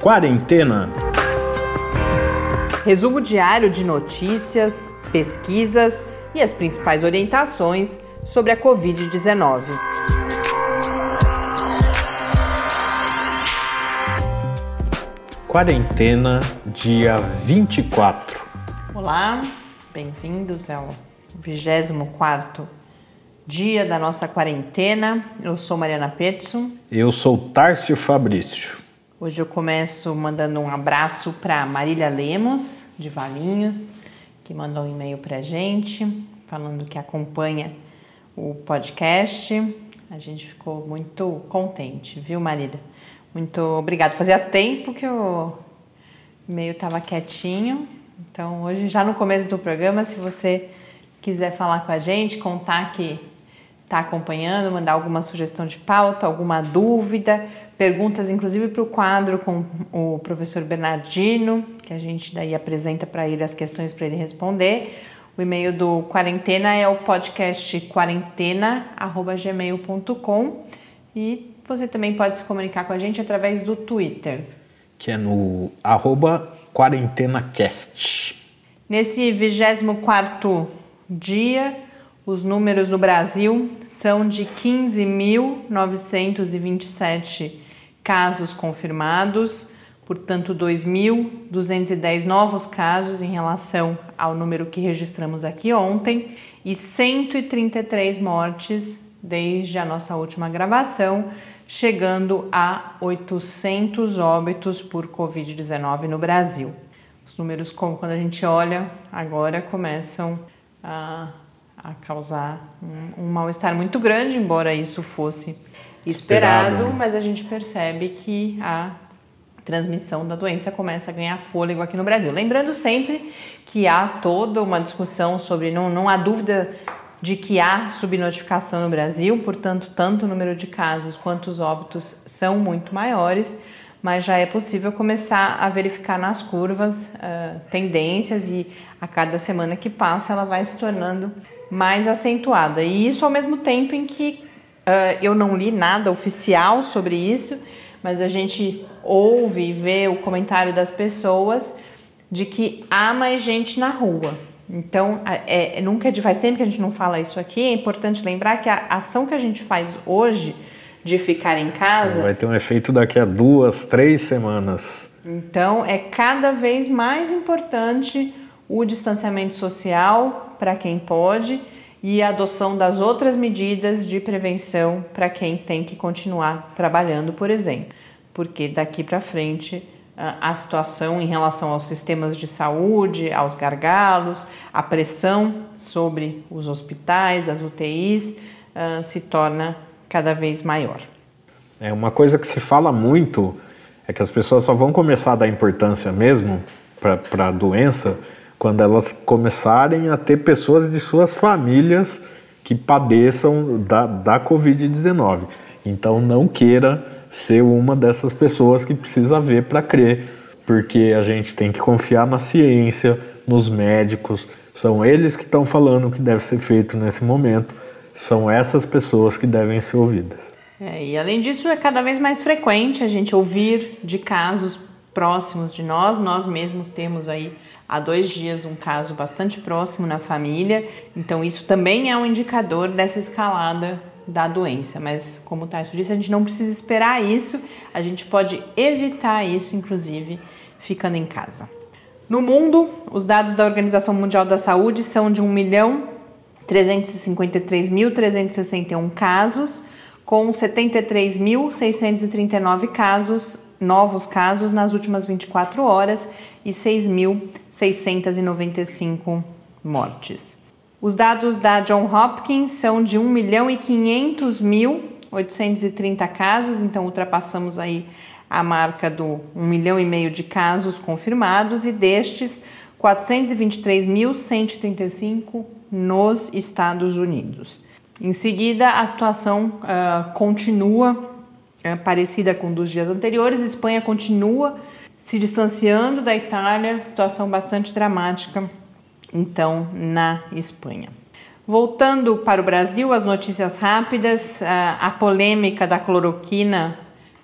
Quarentena. Resumo diário de notícias, pesquisas e as principais orientações sobre a Covid-19. Quarentena, dia 24. Olá, bem-vindos ao 24 dia da nossa quarentena. Eu sou Mariana Petson. Eu sou Tárcio Fabrício. Hoje eu começo mandando um abraço para Marília Lemos, de Valinhos, que mandou um e-mail para a gente, falando que acompanha o podcast. A gente ficou muito contente, viu, Marília? Muito obrigada. Fazia tempo que o e-mail estava quietinho. Então, hoje, já no começo do programa, se você quiser falar com a gente, contar que está acompanhando, mandar alguma sugestão de pauta, alguma dúvida, perguntas inclusive para o quadro com o professor Bernardino, que a gente daí apresenta para ele as questões para ele responder. O e-mail do Quarentena é o podcast quarentena@gmail.com e você também pode se comunicar com a gente através do Twitter, que é no arroba quarentenacast. Nesse 24 dia, os números no Brasil são de 15.927 casos confirmados, portanto, 2.210 novos casos em relação ao número que registramos aqui ontem e 133 mortes desde a nossa última gravação, chegando a 800 óbitos por Covid-19 no Brasil. Os números, como quando a gente olha agora, começam a a causar um, um mal-estar muito grande, embora isso fosse esperado, esperado, mas a gente percebe que a transmissão da doença começa a ganhar fôlego aqui no Brasil. Lembrando sempre que há toda uma discussão sobre, não, não há dúvida de que há subnotificação no Brasil, portanto, tanto o número de casos quanto os óbitos são muito maiores, mas já é possível começar a verificar nas curvas uh, tendências e a cada semana que passa ela vai se tornando mais acentuada. E isso ao mesmo tempo em que uh, eu não li nada oficial sobre isso, mas a gente ouve e vê o comentário das pessoas de que há mais gente na rua. Então, é, é, nunca faz tempo que a gente não fala isso aqui. É importante lembrar que a ação que a gente faz hoje de ficar em casa vai ter um efeito daqui a duas, três semanas. Então, é cada vez mais importante o distanciamento social para quem pode e a adoção das outras medidas de prevenção para quem tem que continuar trabalhando, por exemplo. Porque daqui para frente a situação em relação aos sistemas de saúde, aos gargalos, a pressão sobre os hospitais, as UTIs, se torna cada vez maior. É uma coisa que se fala muito é que as pessoas só vão começar a dar importância mesmo para a doença quando elas começarem a ter pessoas de suas famílias que padeçam da, da Covid-19. Então não queira ser uma dessas pessoas que precisa ver para crer, porque a gente tem que confiar na ciência, nos médicos, são eles que estão falando o que deve ser feito nesse momento, são essas pessoas que devem ser ouvidas. É, e além disso, é cada vez mais frequente a gente ouvir de casos próximos de nós, nós mesmos temos aí há dois dias um caso bastante próximo na família, então isso também é um indicador dessa escalada da doença. Mas, como o Tarso disse, a gente não precisa esperar isso, a gente pode evitar isso, inclusive, ficando em casa. No mundo, os dados da Organização Mundial da Saúde são de 1 milhão 353.361 casos, com 73.639 casos, novos casos nas últimas 24 horas e 6.695 mortes. Os dados da John Hopkins são de 1 milhão e 500 mil 830 casos, então ultrapassamos aí a marca do 1 milhão e meio de casos confirmados e destes 423.135 nos Estados Unidos. Em seguida, a situação uh, continua uh, parecida com dos dias anteriores. Espanha continua se distanciando da Itália, situação bastante dramática, então, na Espanha. Voltando para o Brasil, as notícias rápidas, a polêmica da cloroquina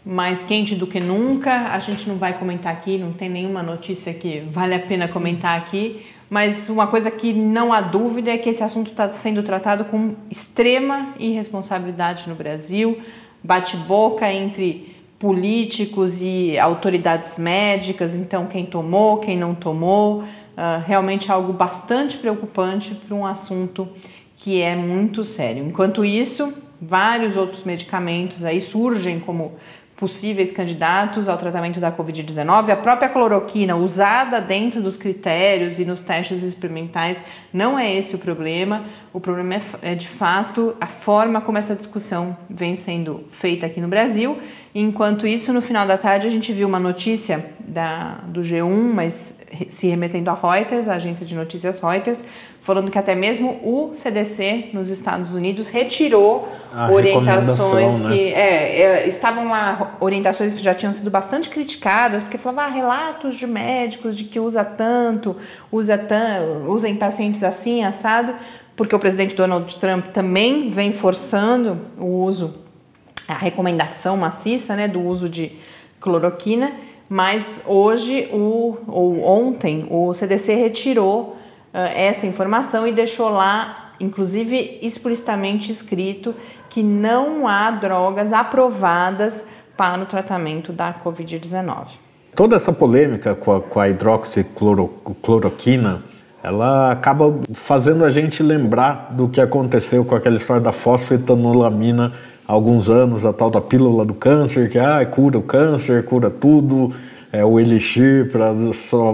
mais quente do que nunca. A gente não vai comentar aqui, não tem nenhuma notícia que vale a pena comentar aqui. Mas uma coisa que não há dúvida é que esse assunto está sendo tratado com extrema irresponsabilidade no Brasil bate-boca entre políticos e autoridades médicas, então quem tomou, quem não tomou, uh, realmente algo bastante preocupante para um assunto que é muito sério. Enquanto isso, vários outros medicamentos aí surgem como possíveis candidatos ao tratamento da Covid-19. A própria cloroquina, usada dentro dos critérios e nos testes experimentais, não é esse o problema. O problema é, é de fato a forma como essa discussão vem sendo feita aqui no Brasil. Enquanto isso, no final da tarde, a gente viu uma notícia da, do G1, mas se remetendo a Reuters, a agência de notícias Reuters, falando que até mesmo o CDC nos Estados Unidos retirou a orientações né? que é, é, estavam lá orientações que já tinham sido bastante criticadas, porque falavam ah, relatos de médicos de que usa tanto, usa tanto, usa em pacientes assim, assado, porque o presidente Donald Trump também vem forçando o uso, a recomendação maciça né, do uso de cloroquina, mas hoje, o, ou ontem, o CDC retirou essa informação e deixou lá, inclusive explicitamente escrito, que não há drogas aprovadas para o tratamento da Covid-19. Toda essa polêmica com a, com a hidroxicloroquina, ela acaba fazendo a gente lembrar do que aconteceu com aquela história da fosfetanolamina há alguns anos, a tal da pílula do câncer, que ah, cura o câncer, cura tudo, é, o elixir para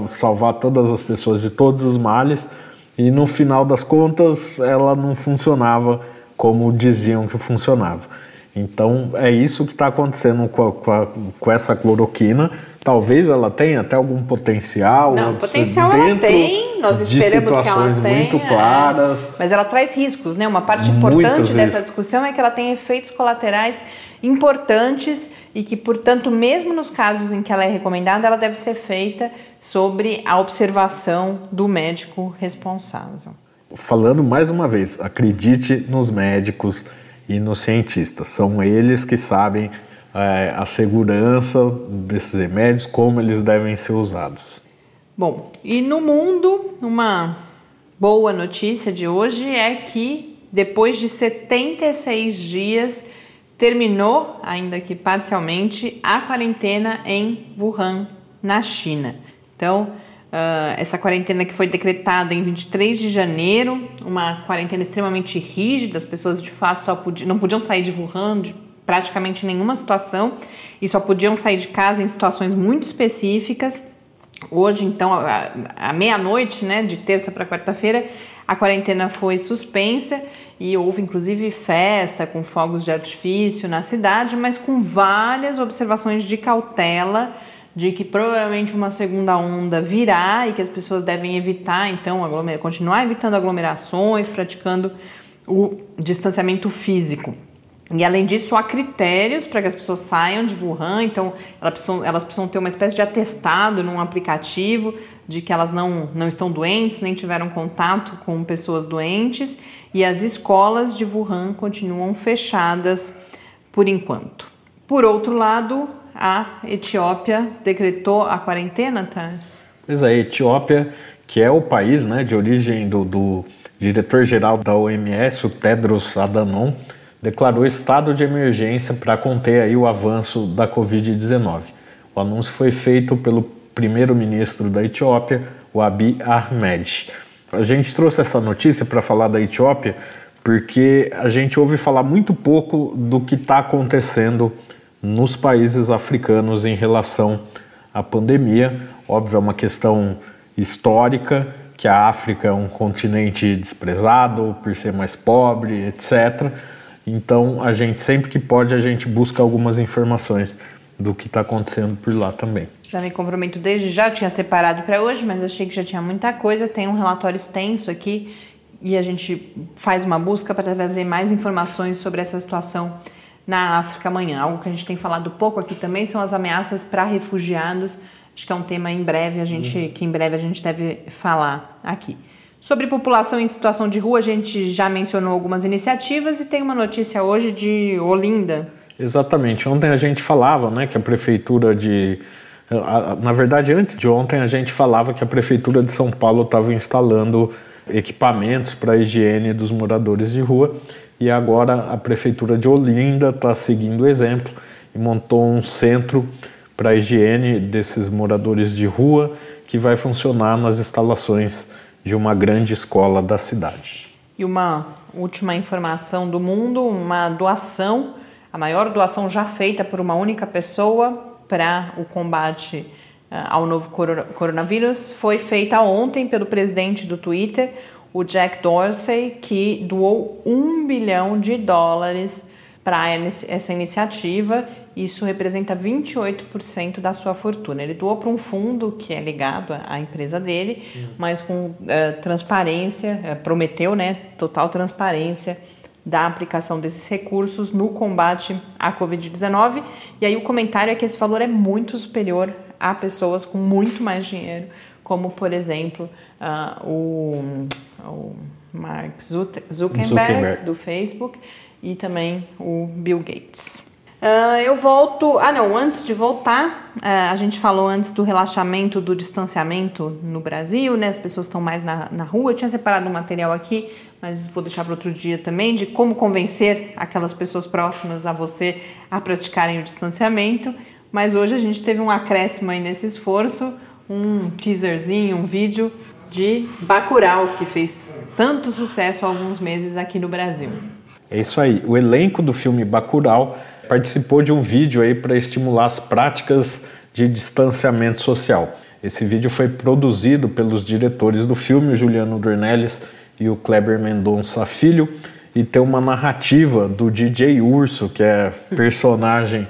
salvar todas as pessoas de todos os males e no final das contas ela não funcionava como diziam que funcionava. Então é isso que está acontecendo com, a, com, a, com, essa cloroquina. Talvez ela tenha até algum potencial. Não, potencial ela tem. Nós esperamos que ela tenha. muito claras. É. Mas ela traz riscos, né? Uma parte importante dessa discussão é que ela tem efeitos colaterais importantes e que, portanto, mesmo nos casos em que ela é recomendada, ela deve ser feita sobre a observação do médico responsável. Falando mais uma vez, acredite nos médicos e nos cientistas. São eles que sabem é, a segurança desses remédios, como eles devem ser usados. Bom, e no mundo, uma boa notícia de hoje é que depois de 76 dias terminou, ainda que parcialmente, a quarentena em Wuhan, na China. Então, uh, essa quarentena que foi decretada em 23 de janeiro, uma quarentena extremamente rígida, as pessoas de fato só podiam, não podiam sair de Wuhan de praticamente nenhuma situação e só podiam sair de casa em situações muito específicas. Hoje, então, à meia-noite, né, de terça para quarta-feira, a quarentena foi suspensa e houve inclusive festa com fogos de artifício na cidade, mas com várias observações de cautela de que provavelmente uma segunda onda virá e que as pessoas devem evitar, então, continuar evitando aglomerações, praticando o distanciamento físico. E além disso, há critérios para que as pessoas saiam de Wuhan, então elas precisam, elas precisam ter uma espécie de atestado num aplicativo de que elas não, não estão doentes, nem tiveram contato com pessoas doentes, e as escolas de Wuhan continuam fechadas por enquanto. Por outro lado, a Etiópia decretou a quarentena, Tars? Pois é, a Etiópia, que é o país né, de origem do, do diretor-geral da OMS, o Tedros Adhanom, declarou estado de emergência para conter aí o avanço da Covid-19. O anúncio foi feito pelo primeiro-ministro da Etiópia, o Abiy Ahmed. A gente trouxe essa notícia para falar da Etiópia porque a gente ouve falar muito pouco do que está acontecendo nos países africanos em relação à pandemia. Óbvio, é uma questão histórica, que a África é um continente desprezado por ser mais pobre, etc. Então, a gente sempre que pode, a gente busca algumas informações do que está acontecendo por lá também. Já me comprometo desde já, tinha separado para hoje, mas achei que já tinha muita coisa. Tem um relatório extenso aqui e a gente faz uma busca para trazer mais informações sobre essa situação na África amanhã. Algo que a gente tem falado pouco aqui também são as ameaças para refugiados. Acho que é um tema em breve a gente uhum. que em breve a gente deve falar aqui. Sobre população em situação de rua, a gente já mencionou algumas iniciativas e tem uma notícia hoje de Olinda. Exatamente. Ontem a gente falava né, que a prefeitura de. Na verdade, antes de ontem a gente falava que a prefeitura de São Paulo estava instalando equipamentos para a higiene dos moradores de rua e agora a prefeitura de Olinda está seguindo o exemplo e montou um centro para a higiene desses moradores de rua que vai funcionar nas instalações de uma grande escola da cidade. E uma última informação do mundo, uma doação, a maior doação já feita por uma única pessoa para o combate uh, ao novo coronavírus foi feita ontem pelo presidente do Twitter, o Jack Dorsey, que doou um bilhão de dólares para essa iniciativa. Isso representa 28% da sua fortuna. Ele doou para um fundo que é ligado à empresa dele, uhum. mas com uh, transparência, uh, prometeu né, total transparência da aplicação desses recursos no combate à Covid-19. E aí o comentário é que esse valor é muito superior a pessoas com muito mais dinheiro, como por exemplo uh, o, o Mark Zuckerberg, Zuckerberg, do Facebook e também o Bill Gates. Uh, eu volto. Ah, não, antes de voltar, uh, a gente falou antes do relaxamento do distanciamento no Brasil, né? As pessoas estão mais na, na rua. Eu tinha separado um material aqui, mas vou deixar para outro dia também, de como convencer aquelas pessoas próximas a você a praticarem o distanciamento. Mas hoje a gente teve um acréscimo aí nesse esforço, um teaserzinho, um vídeo de Bacurau, que fez tanto sucesso há alguns meses aqui no Brasil. É isso aí. O elenco do filme Bacurau participou de um vídeo aí para estimular as práticas de distanciamento social. Esse vídeo foi produzido pelos diretores do filme, Juliano Dornelles e o Kleber Mendonça Filho, e tem uma narrativa do DJ Urso, que é personagem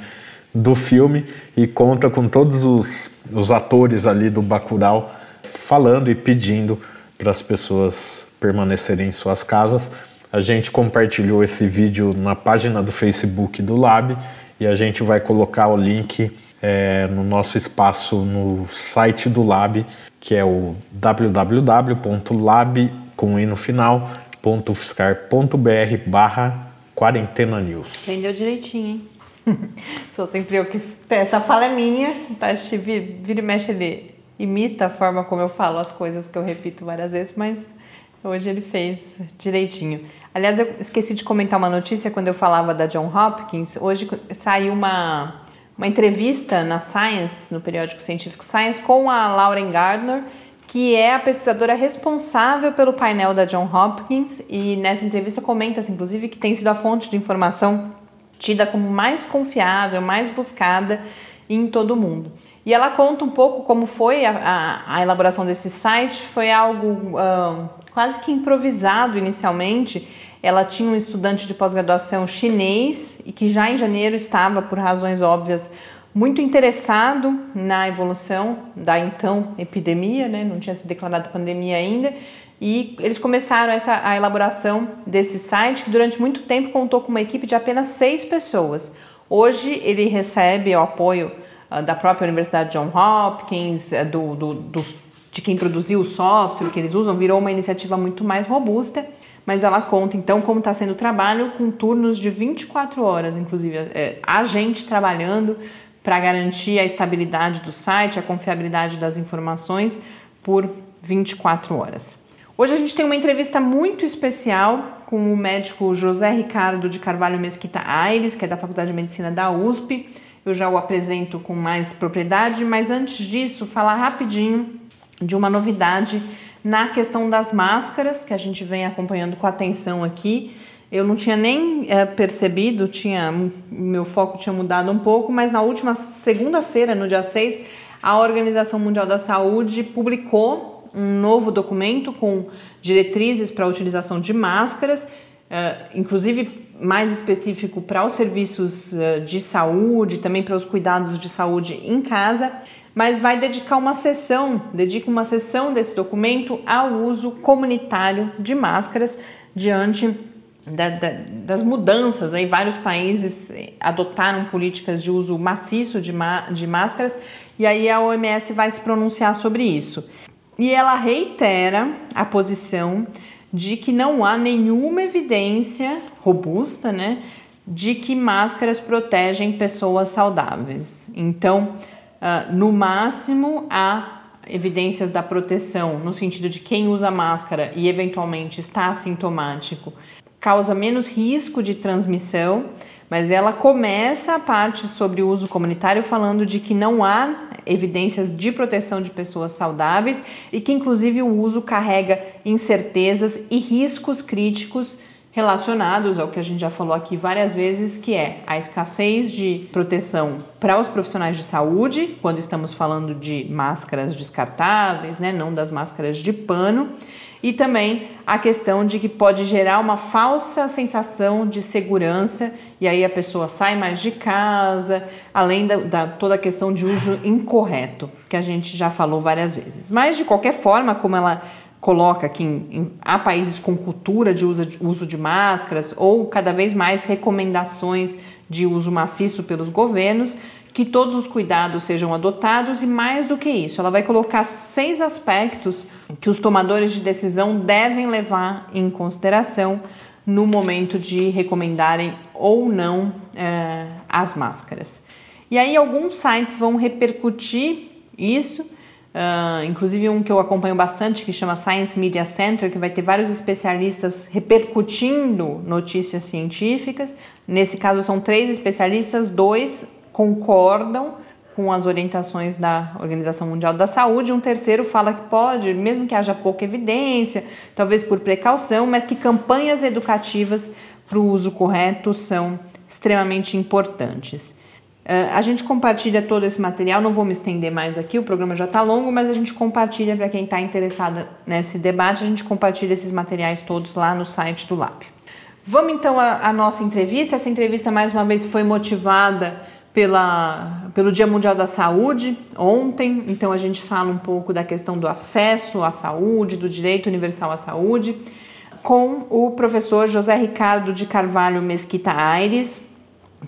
do filme, e conta com todos os, os atores ali do Bacurau falando e pedindo para as pessoas permanecerem em suas casas a gente compartilhou esse vídeo na página do Facebook do Lab e a gente vai colocar o link é, no nosso espaço no site do Lab, que é o www.lab com i no final, barra quarentena news. Entendeu direitinho, hein? Sou sempre eu que. Essa fala é minha, tá? Vira e mexe, ele imita a forma como eu falo as coisas que eu repito várias vezes, mas hoje ele fez direitinho. Aliás, eu esqueci de comentar uma notícia quando eu falava da John Hopkins. Hoje saiu uma, uma entrevista na Science, no periódico científico Science, com a Lauren Gardner, que é a pesquisadora responsável pelo painel da John Hopkins. E nessa entrevista comenta, inclusive, que tem sido a fonte de informação tida como mais confiável, mais buscada em todo o mundo. E ela conta um pouco como foi a, a, a elaboração desse site. Foi algo quase que improvisado inicialmente ela tinha um estudante de pós-graduação chinês e que já em janeiro estava, por razões óbvias, muito interessado na evolução da então epidemia, né? não tinha se declarado pandemia ainda, e eles começaram essa, a elaboração desse site, que durante muito tempo contou com uma equipe de apenas seis pessoas. Hoje ele recebe o apoio da própria Universidade John Hopkins, do, do, do, de quem produziu o software que eles usam, virou uma iniciativa muito mais robusta mas ela conta então como está sendo o trabalho com turnos de 24 horas, inclusive é, a gente trabalhando para garantir a estabilidade do site, a confiabilidade das informações por 24 horas. Hoje a gente tem uma entrevista muito especial com o médico José Ricardo de Carvalho Mesquita Aires, que é da Faculdade de Medicina da USP. Eu já o apresento com mais propriedade, mas antes disso, falar rapidinho de uma novidade na questão das máscaras, que a gente vem acompanhando com atenção aqui. Eu não tinha nem é, percebido, tinha meu foco tinha mudado um pouco, mas na última segunda-feira, no dia 6, a Organização Mundial da Saúde publicou um novo documento com diretrizes para a utilização de máscaras, é, inclusive mais específico para os serviços é, de saúde, também para os cuidados de saúde em casa mas vai dedicar uma sessão, dedica uma sessão desse documento ao uso comunitário de máscaras diante da, da, das mudanças. Aí vários países adotaram políticas de uso maciço de, de máscaras e aí a OMS vai se pronunciar sobre isso. E ela reitera a posição de que não há nenhuma evidência robusta, né, de que máscaras protegem pessoas saudáveis. Então, uh, no máximo, há evidências da proteção, no sentido de quem usa máscara e eventualmente está assintomático, causa menos risco de transmissão, mas ela começa a parte sobre o uso comunitário falando de que não há evidências de proteção de pessoas saudáveis e que, inclusive, o uso carrega incertezas e riscos críticos relacionados ao que a gente já falou aqui várias vezes, que é a escassez de proteção para os profissionais de saúde, quando estamos falando de máscaras descartáveis, né, não das máscaras de pano, e também a questão de que pode gerar uma falsa sensação de segurança e aí a pessoa sai mais de casa, além da, da, toda a questão de uso incorreto que a gente já falou várias vezes. Mas de qualquer forma, como ela coloca que em, em, há países com cultura de uso, de uso de máscaras ou cada vez mais recomendações de uso maciço pelos governos, que todos os cuidados sejam adotados e mais do que isso, ela vai colocar seis aspectos que os tomadores de decisão devem levar em consideração no momento de recomendarem ou não é, as máscaras. E aí alguns sites vão repercutir isso Uh, inclusive um que eu acompanho bastante que chama Science Media Center, que vai ter vários especialistas repercutindo notícias científicas. Nesse caso são três especialistas, dois concordam com as orientações da Organização Mundial da Saúde, um terceiro fala que pode, mesmo que haja pouca evidência, talvez por precaução, mas que campanhas educativas para o uso correto são extremamente importantes. Uh, a gente compartilha todo esse material, não vou me estender mais aqui, o programa já está longo, mas a gente compartilha para quem está interessado nesse debate, a gente compartilha esses materiais todos lá no site do LAP. Vamos então à, nossa entrevista. Essa entrevista, mais uma vez, foi motivada pela, pelo Dia Mundial da Saúde ontem, então a gente fala um pouco da questão do acesso à saúde, do direito universal à saúde, com o professor José Ricardo de Carvalho Mesquita Aires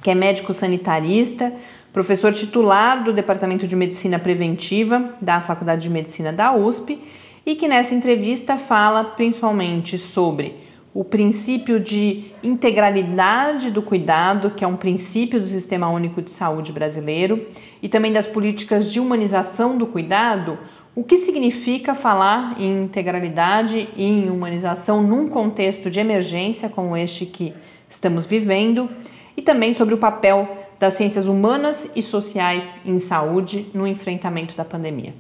que é médico sanitarista, professor titular do Departamento de Medicina Preventiva da Faculdade de Medicina da USP e que nessa entrevista fala principalmente sobre o princípio de integralidade do cuidado, que é um princípio do Sistema Único de Saúde brasileiro, e também das políticas de humanização do cuidado, o que significa falar em integralidade e em humanização num contexto de emergência como este que estamos vivendo e também sobre o papel das ciências humanas e sociais em saúde no enfrentamento da pandemia.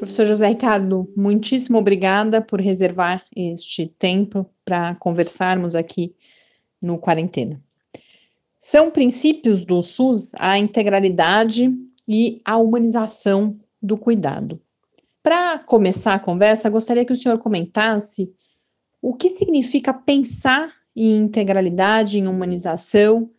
Professor José Ricardo, muitíssimo obrigada por reservar este tempo para conversarmos aqui no Quarentena. São princípios do SUS a integralidade e a humanização do cuidado. Para começar a conversa, gostaria que o senhor comentasse o que significa pensar em integralidade, em humanização,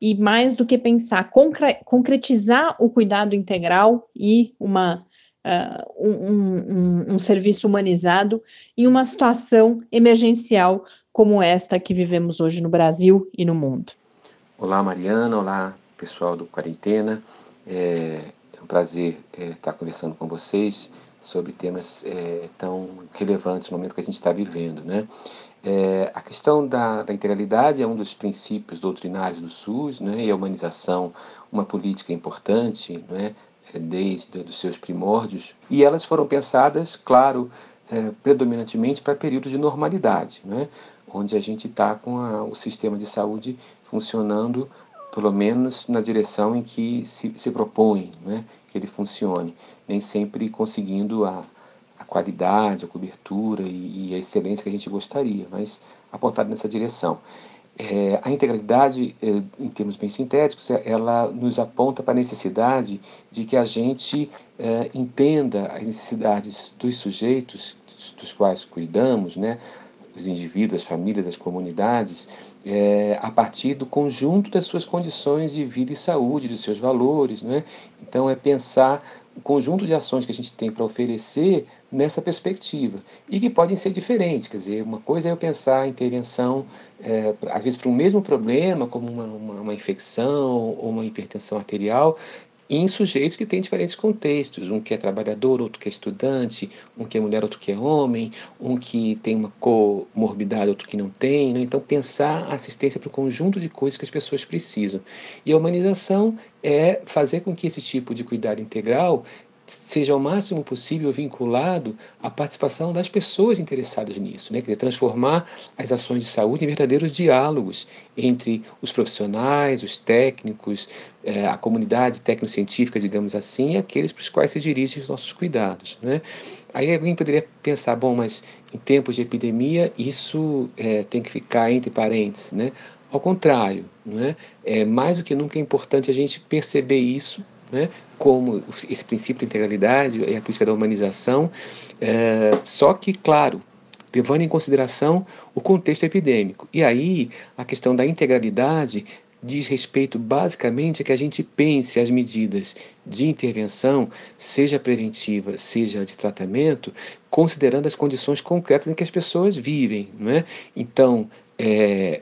e mais do que pensar, concre concretizar o cuidado integral e uma, uh, um, um, um serviço humanizado em uma situação emergencial como esta que vivemos hoje no Brasil e no mundo. Olá, Mariana. Olá, pessoal do Quarentena. É, é um prazer é, estar conversando com vocês sobre temas é, tão relevantes no momento que a gente está vivendo. Né? É, a questão da, da, integralidade é um dos princípios doutrinários do SUS, né? e a humanização uma política importante, né? Desde os seus primórdios, e elas foram pensadas, claro, é, predominantemente para períodos de normalidade, né? onde a gente está com a, o sistema de saúde funcionando pelo menos na direção em que se, se propõe né, que ele funcione nem sempre conseguindo a, a qualidade, a cobertura e, e, a excelência que a gente gostaria, mas apontado nessa direção. É, a integralidade, é, em termos bem sintéticos, é, ela nos aponta para a necessidade de que a gente é, entenda as necessidades dos sujeitos dos, quais cuidamos, né, os indivíduos, as famílias, as comunidades, é, a partir do conjunto das suas condições de vida e saúde, dos seus valores. Né? Então, é pensar o conjunto de ações que a gente tem para oferecer nessa perspectiva e que podem ser diferentes. Quer dizer, uma coisa é eu pensar a intervenção, é, às vezes, para um mesmo problema, como uma, uma, uma infecção ou uma hipertensão arterial, em sujeitos que têm diferentes contextos, um que é trabalhador, outro que é estudante, um que é mulher, outro que é homem, um que tem uma comorbidade, outro que não tem. Né? Então, pensar a assistência para o conjunto de coisas que as pessoas precisam. E a humanização é fazer com que esse tipo de cuidado integral seja ao máximo possível vinculado à participação das pessoas interessadas nisso, né? Quer dizer, transformar as ações de saúde em verdadeiros diálogos entre os profissionais, os técnicos, eh, a comunidade técnico-científica, digamos assim, e aqueles para os quais se dirigem os nossos cuidados, né? Aí alguém poderia pensar, bom, mas em tempos de epidemia isso eh, tem que ficar entre parênteses, né? Ao contrário, não é? é mais do que nunca é importante a gente perceber isso né, como esse princípio de integralidade e a política da humanização, é, só que, claro, levando em consideração o contexto epidêmico. E aí a questão da integralidade diz respeito basicamente a que a gente pense as medidas de intervenção, seja preventiva, seja de tratamento, considerando as condições concretas em que as pessoas vivem. Não é? Então, é,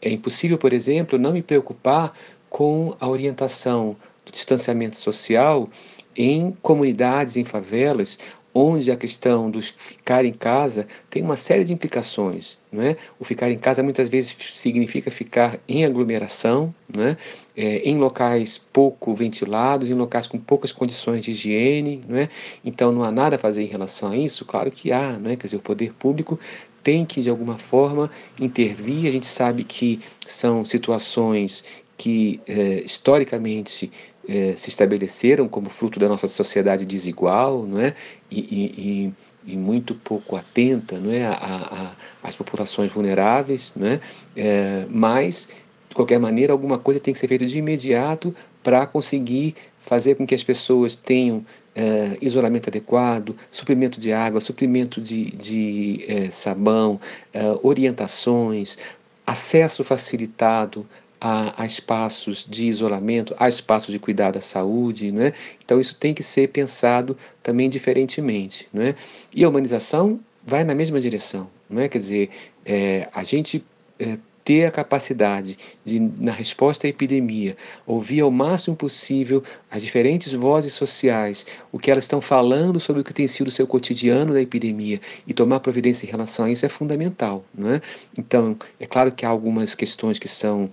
é impossível, por exemplo, não me preocupar com a orientação distanciamento social em comunidades, em favelas, onde a questão do ficar em casa tem uma série de implicações. Não é? O ficar em casa muitas vezes significa ficar em aglomeração, não é? Em locais pouco ventilados, em locais com poucas condições de higiene. Não é? Então não há nada a fazer em relação a isso? Claro que há, não é? quer dizer, o poder público tem que, de alguma forma, intervir. A gente sabe que são situações que, eh, historicamente, eh, se estabeleceram como fruto da nossa sociedade desigual, não é? E, e, e, e muito pouco atenta, não é, a, a, às populações vulneráveis, não é? é? Mas de qualquer maneira, alguma coisa tem que ser feita de imediato para conseguir fazer com que as pessoas tenham é, isolamento adequado, suprimento de água, suprimento de, de é, sabão, é, orientações, acesso facilitado a, espaços de isolamento, a espaços de cuidado à saúde, né? Então isso tem que ser pensado também diferentemente, né? E a humanização vai na mesma direção, não é? Quer dizer, é, a gente é, ter a capacidade de, na resposta à epidemia, ouvir ao máximo possível as diferentes vozes sociais, o que elas estão falando sobre o que tem sido o seu cotidiano da epidemia e tomar providência em relação a isso é fundamental. Não é? Então, é claro que há algumas questões que são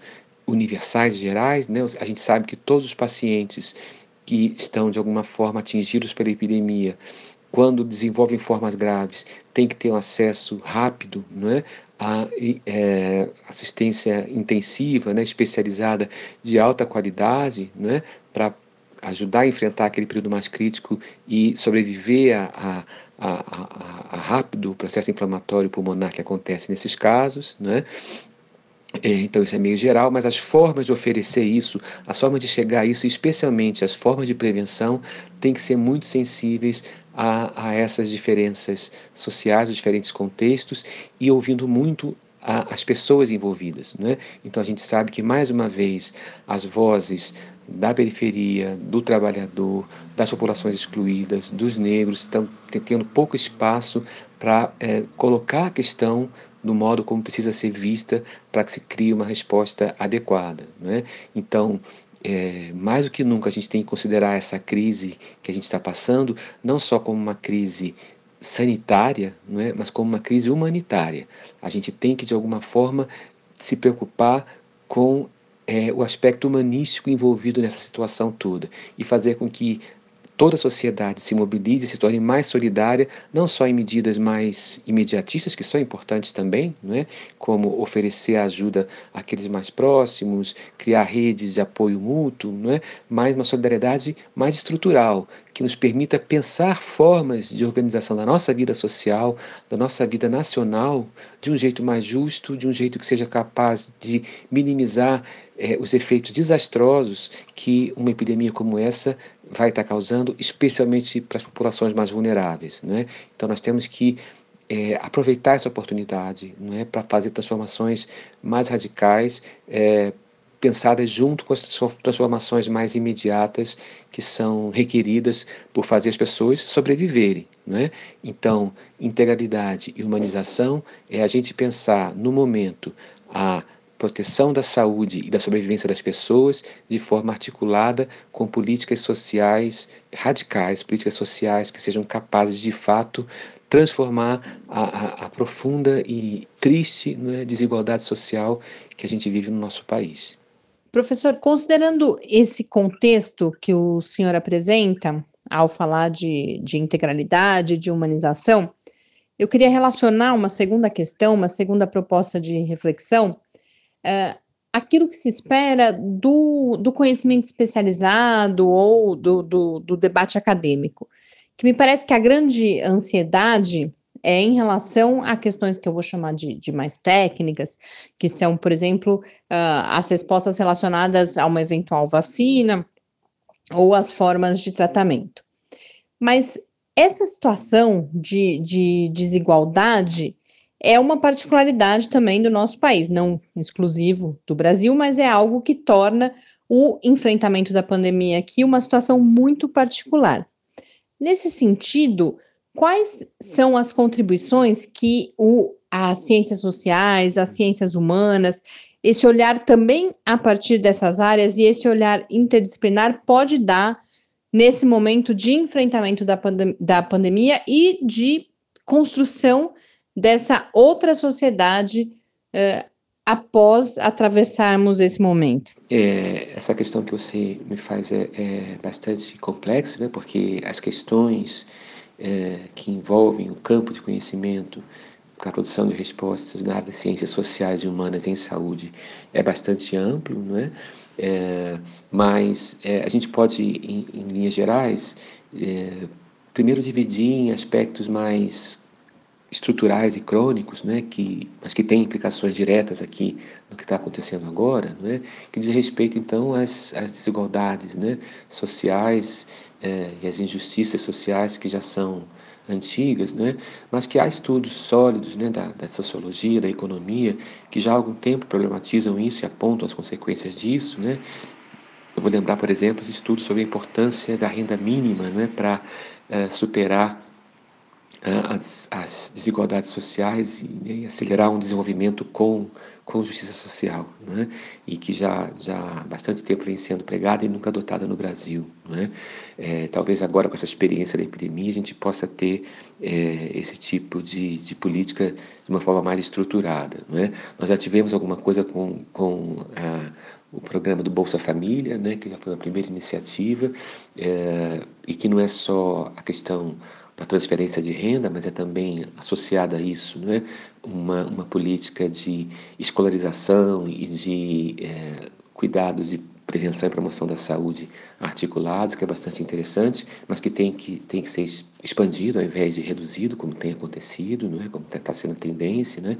universais gerais, né? a gente sabe que todos os pacientes que estão de alguma forma atingidos pela epidemia, quando desenvolvem formas graves, têm que ter um acesso rápido é, a é, assistência intensiva, né, especializada de alta qualidade, né, para ajudar a enfrentar aquele período mais crítico e sobreviver a, a, a, a, rápido processo inflamatório pulmonar que acontece nesses casos, né? É, então, isso é meio geral, mas as formas de oferecer isso, as formas de chegar a isso, especialmente as formas de prevenção, têm que ser muito sensíveis a, a essas diferenças sociais, os diferentes contextos, e ouvindo muito a, as pessoas envolvidas. Né? Então, a gente sabe que, mais uma vez, as vozes da periferia, do trabalhador, das populações excluídas, dos negros, estão tendo pouco espaço para é, colocar a questão no modo como precisa ser vista para que se crie uma resposta adequada. Né? Então, é, mais do que nunca, a gente tem que considerar essa crise que a gente está passando não só como uma crise sanitária, não é? mas como uma crise humanitária. A gente tem que, de alguma forma, se preocupar com é, o aspecto humanístico envolvido nessa situação toda e fazer com que toda a sociedade se mobilize, se torne mais solidária, não só em medidas mais imediatistas, que são importantes também, não é? como oferecer ajuda àqueles mais próximos, criar redes de apoio mútuo, não é? mas uma solidariedade mais estrutural, que nos permita pensar formas de organização da nossa vida social, da nossa vida nacional, de um jeito mais justo, de um jeito que seja capaz de minimizar eh, os efeitos desastrosos que uma epidemia como essa vai estar causando, especialmente para as populações mais vulneráveis. Né? Então, nós temos que é, aproveitar essa oportunidade não é, para fazer transformações mais radicais, é, pensadas junto com as transformações mais imediatas que são requeridas por fazer as pessoas sobreviverem. Né? Então, integralidade e humanização é a gente pensar no momento a proteção da saúde e da sobrevivência das pessoas de forma articulada com políticas sociais radicais, políticas sociais que sejam capazes de fato transformar a, a, a profunda e triste né, desigualdade social que a gente vive no nosso país. Professor, considerando esse contexto que o senhor apresenta ao falar de, de integralidade, de humanização, eu queria relacionar uma segunda questão, uma segunda proposta de reflexão, aquilo que se espera do, do conhecimento especializado ou do, do, do debate acadêmico, que me parece que a grande ansiedade é em relação a questões que eu vou chamar de, de mais técnicas, que são, por exemplo, uh, as respostas relacionadas a uma eventual vacina ou as formas de tratamento. Mas essa situação de, de desigualdade é uma particularidade também do nosso país, não exclusivo do Brasil, mas é algo que torna o enfrentamento da pandemia aqui uma situação muito particular. Nesse sentido, quais são as contribuições que o, as ciências sociais, as ciências humanas, esse olhar também a partir dessas áreas e esse olhar interdisciplinar pode dar nesse momento de enfrentamento da, pandem da pandemia e de construção dessa outra sociedade uh, após atravessarmos esse momento? É, essa questão que você me faz é, é bastante complexa, né? porque as questões é, que envolvem o campo de conhecimento para a produção de respostas na área ciências sociais e humanas em saúde é bastante amplo, não é? É, mas é, a gente pode, em, em linhas gerais, é, primeiro dividir em aspectos mais estruturais e crônicos, né, que, mas que têm implicações diretas aqui no que está acontecendo agora, né, que diz respeito então às, às desigualdades né, sociais é, e às injustiças sociais que já são antigas, né, mas que há estudos sólidos né, da, da, sociologia, da economia, que já há algum tempo problematizam isso e apontam as consequências disso. Né. Eu vou lembrar, por exemplo, os estudos sobre a importância da renda mínima né, para é, superar as, as, desigualdades sociais e, né, e, acelerar um desenvolvimento com, com justiça social, né, e que já, já há bastante tempo vem sendo pregada e nunca adotada no Brasil. Né. É, talvez agora, com essa experiência da epidemia, a gente possa ter é, esse tipo de, de política de uma forma mais estruturada. Né. Nós já tivemos alguma coisa com, com a, o programa do Bolsa Família, né, que já foi a primeira iniciativa, é, e que não é só a questão para transferência de renda, mas é também associada a isso, não é? uma, uma política de escolarização e de é, cuidados e prevenção e promoção da saúde articulados, que é bastante interessante, mas que tem que, tem que ser expandido ao invés de reduzido, como tem acontecido, não é? como está tá sendo a tendência. Não é?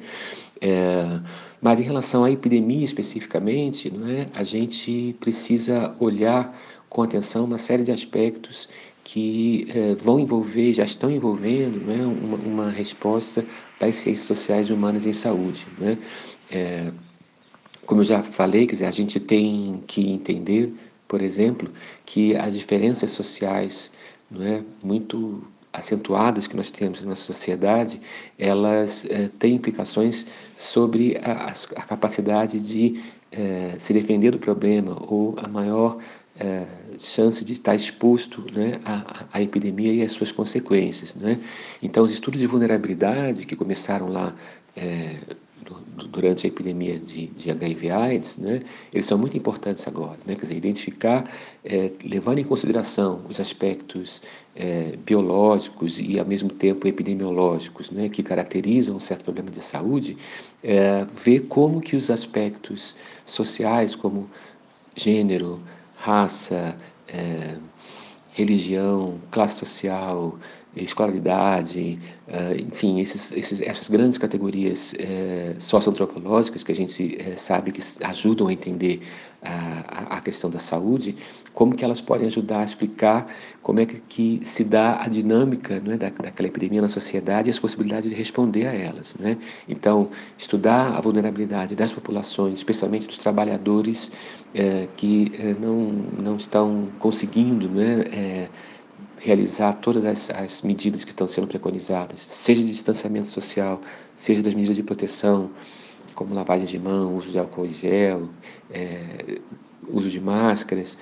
É, mas em relação à epidemia especificamente, não é? a gente precisa olhar com atenção uma série de aspectos que eh, vão envolver, já estão envolvendo né, uma, uma, resposta das ciências sociais e humanas em saúde. Né? É, como eu já falei, quer dizer, a gente tem que entender, por exemplo, que as diferenças sociais não é, muito acentuadas que nós temos na sociedade, elas eh, têm implicações sobre a, a capacidade de se defender do problema ou a maior é, chance de estar exposto né, à, à, epidemia e às suas consequências. Né? Então, os estudos de vulnerabilidade que começaram lá é, durante a epidemia de, de HIV/AIDS, né, eles são muito importantes agora. Né? Quer dizer, identificar, é, levando em consideração os aspectos é, biológicos e, ao mesmo tempo, epidemiológicos né, que caracterizam um certo problema de saúde, é, ver como que os aspectos sociais, como gênero, raça, é, religião, classe social, escolaridade, uh, enfim, esses, esses, essas grandes categorias uh, socioantropológicas que a gente uh, sabe que ajudam a entender a, a, questão da saúde, como que elas podem ajudar a explicar como é que, que se dá a dinâmica é, da, daquela epidemia na sociedade e as possibilidades de responder a elas. Né? Então, estudar a vulnerabilidade das populações, especialmente dos trabalhadores que não, não estão conseguindo né, realizar todas as, as, medidas que estão sendo preconizadas, seja de distanciamento social, seja das medidas de proteção, como lavagem de mão, uso de álcool gel, é, uso de máscaras,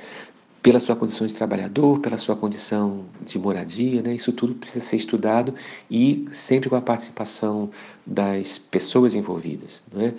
pela sua condição de trabalhador, pela sua condição de moradia, né? isso tudo precisa ser estudado e sempre com a participação das pessoas envolvidas. Né?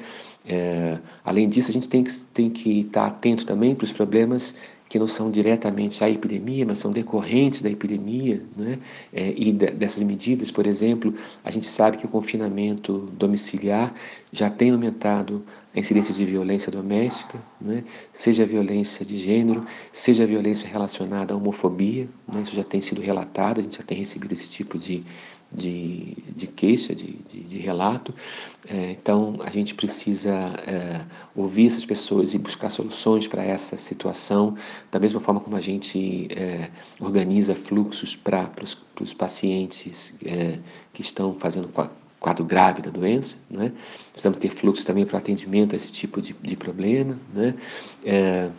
É, além disso, a gente tem que, tem que estar atento também para os problemas que não são diretamente a epidemia, mas são decorrentes da epidemia né? É, e de, dessas medidas. Por exemplo, a gente sabe que o confinamento domiciliar já tem aumentado a incidência de violência doméstica, né? seja violência de gênero, seja violência relacionada à homofobia. Né? Isso já tem sido relatado, a gente já tem recebido esse tipo de, de, de queixa, de, de, de relato. É, então, a gente precisa é, ouvir essas pessoas e buscar soluções para essa situação, da mesma forma como a gente é, organiza fluxos para os pacientes é, que estão fazendo quadro grave da doença. Né? Precisamos ter fluxos também para atendimento a esse tipo de, de problema. Né? É,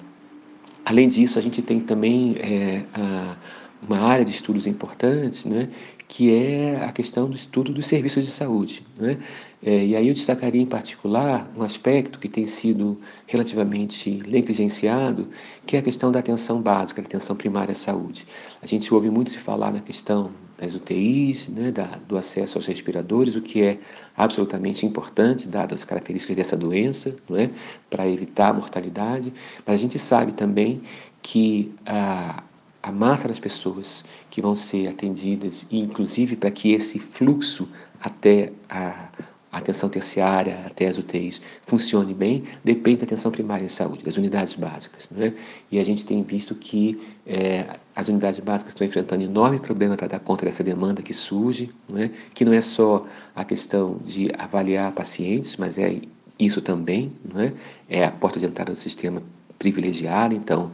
além disso, a gente tem também é, a, uma área de estudos importantes, né, que é a questão do estudo dos serviços de saúde. Né? É, e aí eu destacaria em particular um aspecto que tem sido relativamente negligenciado, que é a questão da atenção básica, da atenção primária à saúde. A gente ouve muito se falar na questão das UTIs, né, da, do acesso aos respiradores, o que é absolutamente importante, dadas as características dessa doença, é, para evitar a mortalidade, mas a gente sabe também que a a massa das pessoas que vão ser atendidas e inclusive para que esse fluxo até a atenção terciária, até as UTIs, funcione bem, depende da atenção primária em saúde, das unidades básicas. Né? E a gente tem visto que é, as unidades básicas estão enfrentando enorme problema para dar conta dessa demanda que surge, né? que não é só a questão de avaliar pacientes, mas é isso também, né? é a porta de entrada do sistema privilegiada, então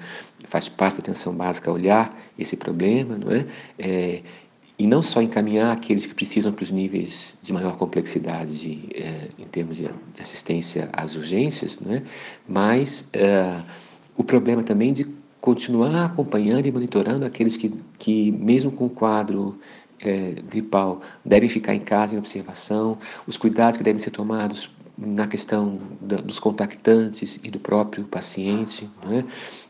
faz parte da atenção básica olhar esse problema, não é? é e não só encaminhar aqueles que precisam para os níveis de maior complexidade de, é, em termos de, de, assistência às urgências, não é? mas é, o problema também de continuar acompanhando e monitorando aqueles que, que mesmo com o quadro é, gripal, devem ficar em casa em observação, os cuidados que devem ser tomados na questão da, dos contactantes e do próprio paciente, não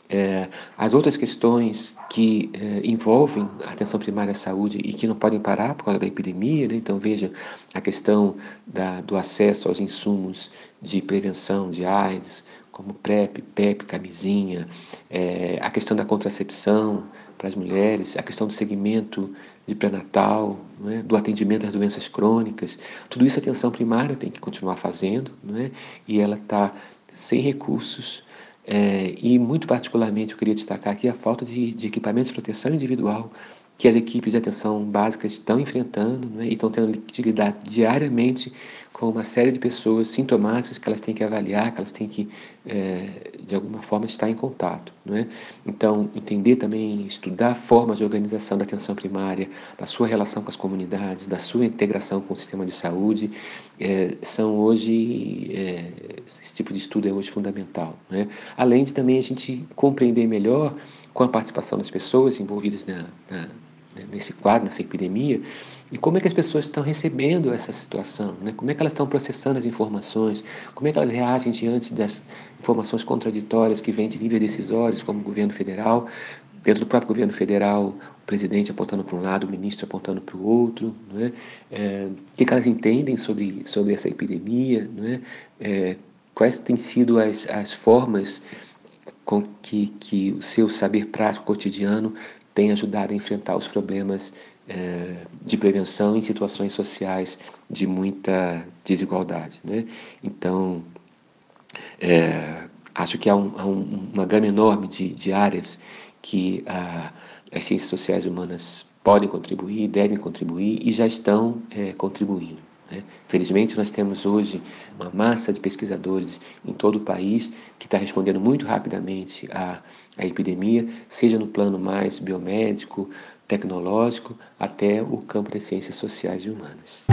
é? As outras questões que é, envolvem a atenção primária à saúde e que não podem parar por causa da epidemia, né? então veja a questão da, do acesso aos insumos de prevenção de AIDS, como PrEP, PEP, camisinha, é, a questão da contracepção para as mulheres, a questão do segmento de pré-natal, é? do atendimento às doenças crônicas, tudo isso a atenção primária tem que continuar fazendo, é? e ela está sem recursos é, e, muito particularmente, eu queria destacar aqui a falta de, de equipamentos de proteção individual que as equipes de atenção básica estão enfrentando né, e estão tendo que lidar diariamente com uma série de pessoas sintomáticas que elas têm que avaliar, que elas têm que, é, de alguma forma, estar em contato. Né? Então, entender também, estudar formas de organização da atenção primária, da sua relação com as comunidades, da sua integração com o sistema de saúde, é, são hoje, é, esse tipo de estudo é hoje fundamental. Né? Além de também a gente compreender melhor, com a participação das pessoas envolvidas na, na né, nesse quadro, nessa epidemia, e como é que as pessoas estão recebendo essa situação, né? como é que elas estão processando as informações, como é que elas reagem diante das informações contraditórias que vêm de níveis decisórios, como o governo federal, dentro do próprio governo federal, o presidente apontando para um lado, o ministro apontando para o outro, né? é, o que, elas entendem sobre, sobre essa epidemia, né? é, quais têm sido as, as formas com que, que o seu saber prático cotidiano tem ajudado a enfrentar os problemas é, de prevenção em situações sociais de muita desigualdade. Né? Então, é, acho que há, um, há um, uma gama enorme de, de áreas que ah, as ciências sociais humanas podem contribuir, devem contribuir e já estão é, contribuindo. Né? Felizmente, nós temos hoje uma massa de pesquisadores em todo o país que está respondendo muito rapidamente à, à epidemia, seja no plano mais biomédico, tecnológico, até o campo das ciências sociais e humanas.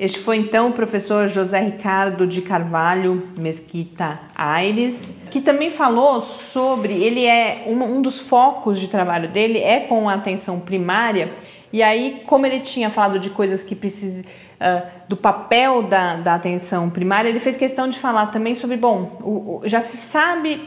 Este foi então o professor José Ricardo de Carvalho Mesquita Aires, que também falou sobre, ele é um, um dos focos de trabalho dele é com a atenção primária E aí, como ele tinha falado de coisas que precisam. Uh, do papel da, da atenção primária, ele fez questão de falar também sobre, bom, o, o, já se sabe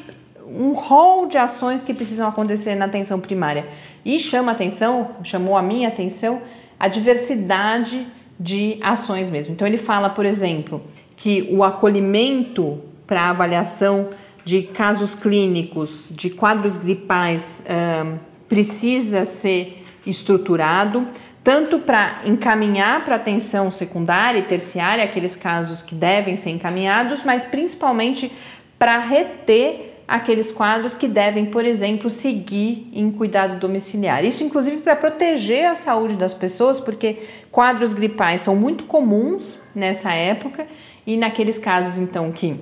um rol de ações que precisam acontecer na atenção primária. E chama atenção, chamou a minha atenção, a diversidade de ações mesmo. Então ele fala, por exemplo, que o acolhimento para avaliação de casos clínicos, de quadros gripais, uh, precisa ser estruturado, tanto para encaminhar para atenção secundária e terciária aqueles casos que devem ser encaminhados, mas principalmente para reter aqueles quadros que devem, por exemplo, seguir em cuidado domiciliar. Isso, inclusive, para proteger a saúde das pessoas, porque quadros gripais são muito comuns nessa época e naqueles casos, então, que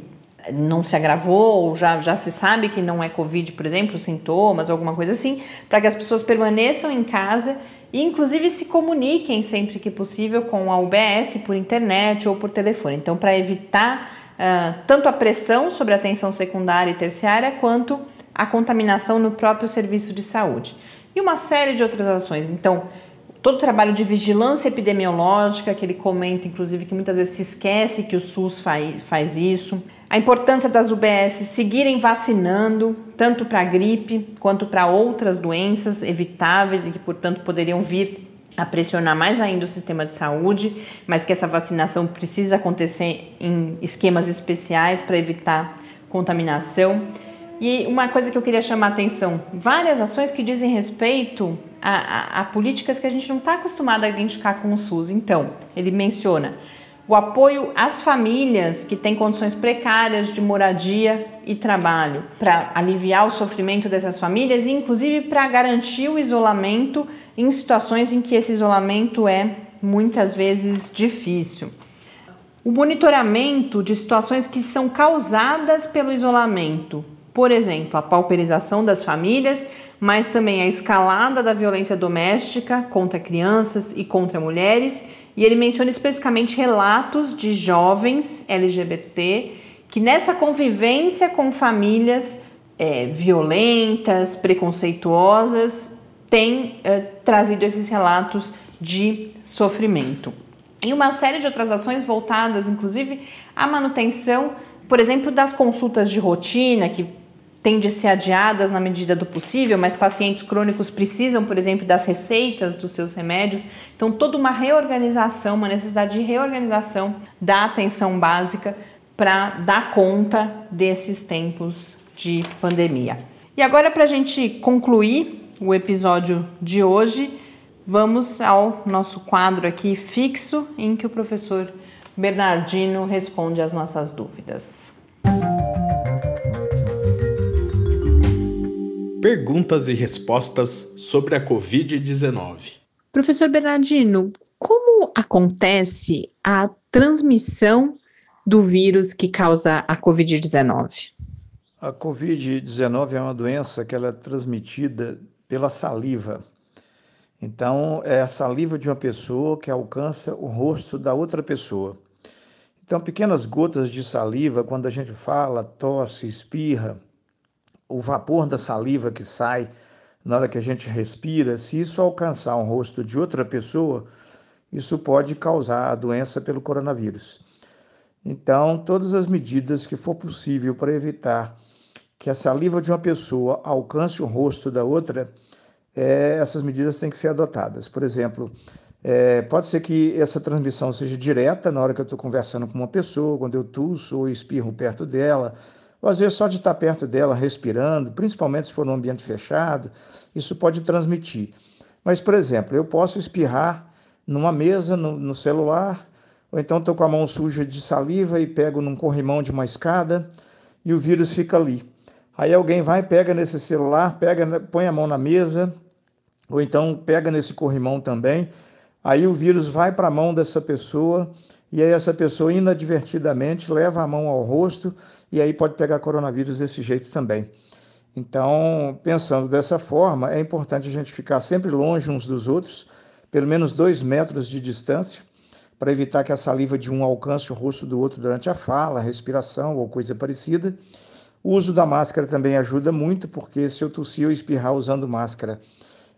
não se agravou, ou já, já se sabe que não é Covid, por exemplo, sintomas, alguma coisa assim, para que as pessoas permaneçam em casa e, inclusive, se comuniquem sempre que possível com a UBS por internet ou por telefone. Então, para evitar uh, tanto a pressão sobre a atenção secundária e terciária, quanto a contaminação no próprio serviço de saúde. E uma série de outras ações. Então, todo o trabalho de vigilância epidemiológica, que ele comenta, inclusive, que muitas vezes se esquece que o SUS faz isso a importância das UBS seguirem vacinando, tanto para a gripe quanto para outras doenças evitáveis e que, portanto, poderiam vir a pressionar mais ainda o sistema de saúde, mas que essa vacinação precisa acontecer em esquemas especiais para evitar contaminação. E uma coisa que eu queria chamar a atenção: várias ações que dizem respeito a, a, a políticas que a gente não está acostumado a identificar com o SUS. Então, ele menciona o apoio às famílias que têm condições precárias de moradia e trabalho, para aliviar o sofrimento dessas famílias e, inclusive, para garantir o isolamento em situações em que esse isolamento é muitas vezes difícil. O monitoramento de situações que são causadas pelo isolamento, por exemplo, a pauperização das famílias, mas também a escalada da violência doméstica contra crianças e contra mulheres e ele menciona especificamente relatos de jovens LGBT que nessa convivência com famílias é, violentas, preconceituosas, têm é, trazido esses relatos de sofrimento. E uma série de outras ações voltadas, inclusive, à manutenção, por exemplo, das consultas de rotina, que têm de ser adiadas na medida do possível, mas pacientes crônicos precisam, por exemplo, das receitas dos seus remédios. Então, toda uma reorganização, uma necessidade de reorganização da atenção básica para dar conta desses tempos de pandemia. E agora, para a gente concluir o episódio de hoje, vamos ao nosso quadro aqui fixo em que o professor Bernardino responde às nossas dúvidas. Perguntas e respostas sobre a Covid-19. Professor Bernardino, como acontece a transmissão do vírus que causa a Covid-19? A Covid-19 é uma doença que ela é transmitida pela saliva. Então, é a saliva de uma pessoa que alcança o rosto da outra pessoa. Então, pequenas gotas de saliva, quando a gente fala, tosse, espirra, o vapor da saliva que sai na hora que a gente respira, se isso alcançar um rosto de outra pessoa, isso pode causar a doença pelo coronavírus. Então, todas as medidas que for possível para evitar que a saliva de uma pessoa alcance o rosto da outra, é, essas medidas têm que ser adotadas. Por exemplo, é, pode ser que essa transmissão seja direta na hora que eu estou conversando com uma pessoa, quando eu tuço ou espirro perto dela, ou às vezes só de estar perto dela, respirando, principalmente se for num ambiente fechado, isso pode transmitir. Mas, por exemplo, eu posso espirrar numa mesa, no, no celular, ou então estou com a mão suja de saliva e pego num corrimão de uma escada e o vírus fica ali. Aí alguém vai, pega nesse celular, pega, põe a mão na mesa, ou então pega nesse corrimão também. Aí o vírus vai para a mão dessa pessoa e aí essa pessoa inadvertidamente leva a mão ao rosto e aí pode pegar coronavírus desse jeito também. Então, pensando dessa forma, é importante a gente ficar sempre longe uns dos outros, pelo menos dois metros de distância, para evitar que a saliva de um alcance o rosto do outro durante a fala, a respiração ou coisa parecida. O uso da máscara também ajuda muito, porque se eu tossir ou espirrar usando máscara,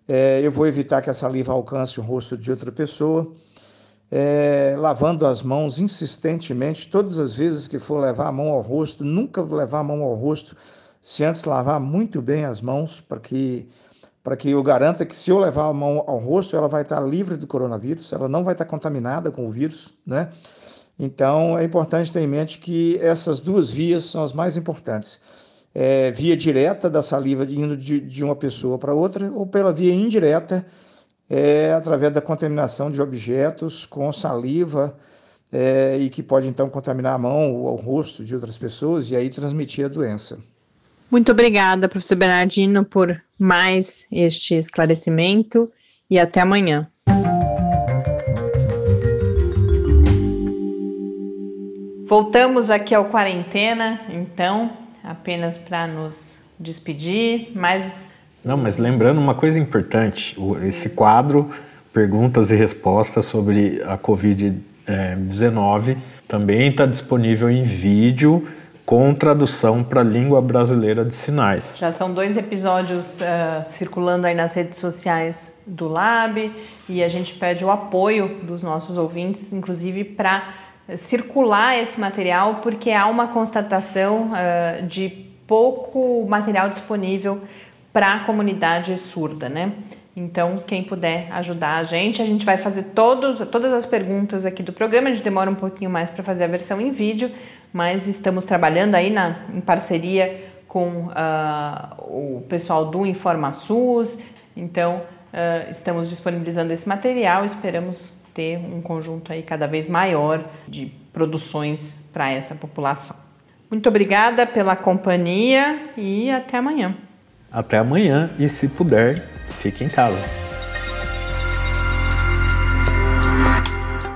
É, eu vou evitar que a saliva alcance o rosto de outra pessoa. É, lavando as mãos insistentemente, todas as vezes que for levar a mão ao rosto, nunca levar a mão ao rosto se antes lavar muito bem as mãos, para que, que eu garanta que se eu levar a mão ao rosto, ela vai estar livre do coronavírus, ela não vai estar contaminada com o vírus, né? Então é importante ter em mente que essas duas vias são as mais importantes é, via direta da saliva indo de, de uma pessoa para outra, ou pela via indireta, é, através da contaminação de objetos com saliva, é, e que pode então contaminar a mão ou o rosto de outras pessoas e aí transmitir a doença. Muito obrigada, professor Bernardino, por mais este esclarecimento e até amanhã. Voltamos aqui ao quarentena, então, apenas para nos despedir, mas. Não, mas lembrando uma coisa importante: esse quadro, perguntas e respostas sobre a Covid-19, também está disponível em vídeo com tradução para a língua brasileira de sinais. Já são dois episódios uh, circulando aí nas redes sociais do Lab e a gente pede o apoio dos nossos ouvintes, inclusive para circular esse material, porque há uma constatação uh, de pouco material disponível para a comunidade surda, né? Então, quem puder ajudar a gente, a gente vai fazer todos, todas as perguntas aqui do programa. A gente demora um pouquinho mais para fazer a versão em vídeo, mas estamos trabalhando aí na, em parceria com uh, o pessoal do InformaSUS. Então, uh, estamos disponibilizando esse material. Esperamos ter um conjunto aí cada vez maior de produções para essa população. Muito obrigada pela companhia e até amanhã. Até amanhã e se puder, fique em casa.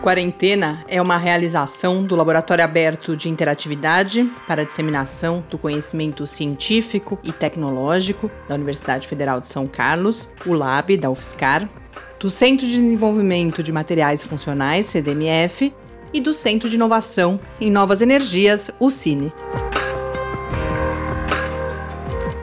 Quarentena é uma realização do Laboratório Aberto de Interatividade para Disseminação do Conhecimento Científico e Tecnológico da Universidade Federal de São Carlos, o LAB da UFSCar, do Centro de Desenvolvimento de Materiais Funcionais, CDMF, e do Centro de Inovação em Novas Energias, o CINE.